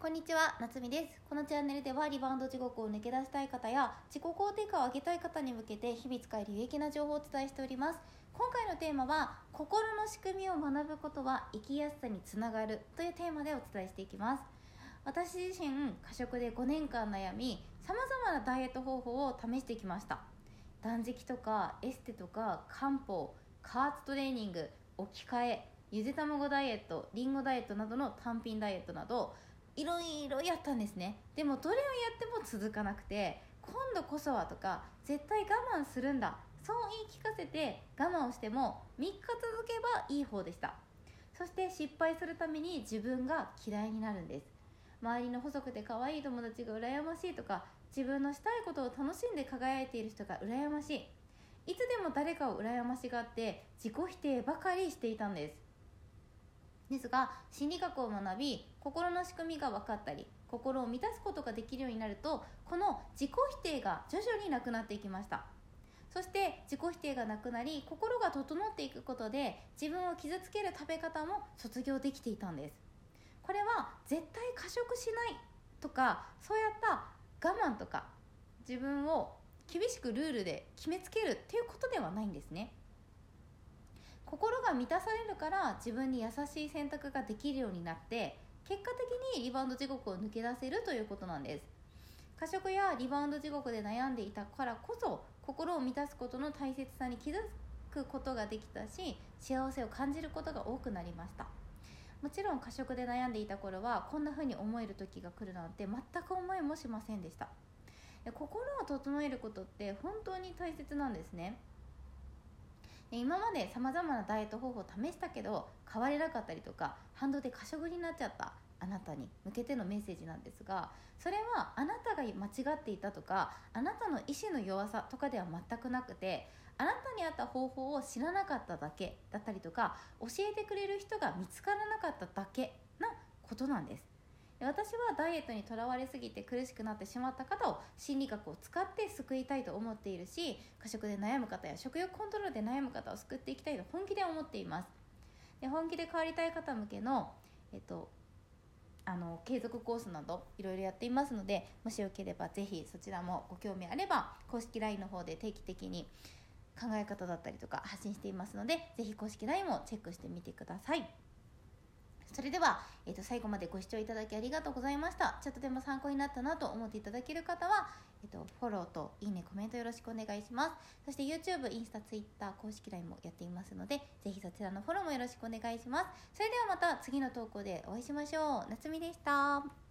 こんにちは、なつみです。このチャンネルではリバウンド地獄を抜け出したい方や自己肯定感を上げたい方に向けて日々使える有益な情報をお伝えしております。今回のテーマは心の仕組みを学ぶことは生きやすさにつながるというテーマでお伝えしていきます。私自身、過食で5年間悩み、様々なダイエット方法を試してきました。断食とかエステとか漢方、加圧トレーニング、置き換え、ゆで卵ダイエット、リンゴダイエットなどの単品ダイエットなどいろいろやったんですね。でもどれをやっても続かなくて今度こそはとか絶対我慢するんだ。そう言い聞かせて我慢をしても3日続けばいい方でした。そして失敗するために自分が嫌いになるんです。周りの細くて可愛い友達が羨ましいとか自分のしたいことを楽しんで輝いている人が羨ましい。いつでも誰かを羨ましがって自己否定ばかりしていたんです。ですが心理学を学び心の仕組みが分かったり心を満たすことができるようになるとこの自己否定が徐々になくなっていきました。そして自己否定がなくなり心が整っていくことで自分を傷つける食べ方も卒業できていたんです。これは絶対過食しないとかそうやった我慢とか自分を厳しくルールで決めつけるっていうことではないんですね。が満たされるから自分に優しい選択ができるようになって結果的にリバウンド地獄を抜け出せるということなんです。過食やリバウンド地獄で悩んでいたからこそ心を満たすことの大切さに気づくことができたし幸せを感じることが多くなりました。もちろん過食で悩んでいた頃はこんな風に思える時が来るなんて全く思いもしませんでした。心を整えることって本当に大切なんですね。今までさまざまなダイエット方法を試したけど変われなかったりとか反動で過食になっちゃったあなたに向けてのメッセージなんですがそれはあなたが間違っていたとかあなたの意志の弱さとかでは全くなくてあなたに合った方法を知らなかっただけだったりとか教えてくれる人が見つからなかっただけなことなんです。私はダイエットにとらわれすぎて苦しくなってしまった方を心理学を使って救いたいと思っているし過食で悩む方や食欲コントロールで悩む方を救っていきたいと本気で思っています。で本気で変わりたい方向けの、えっと、あの継続コースなどいろいろやっていますのでもしよければぜひそちらもご興味あれば公式 LINE の方で定期的に考え方だったりとか発信していますのでぜひ公式 LINE もチェックしてみてください。それでは、えー、と最後までご視聴いただきありがとうございました。ちょっとでも参考になったなと思っていただける方は、えー、とフォローといいねコメントよろしくお願いします。そして YouTube、インスタ、Twitter 公式 LINE もやっていますのでぜひそちらのフォローもよろしくお願いします。それではまた次の投稿でお会いしましょう。夏美でした。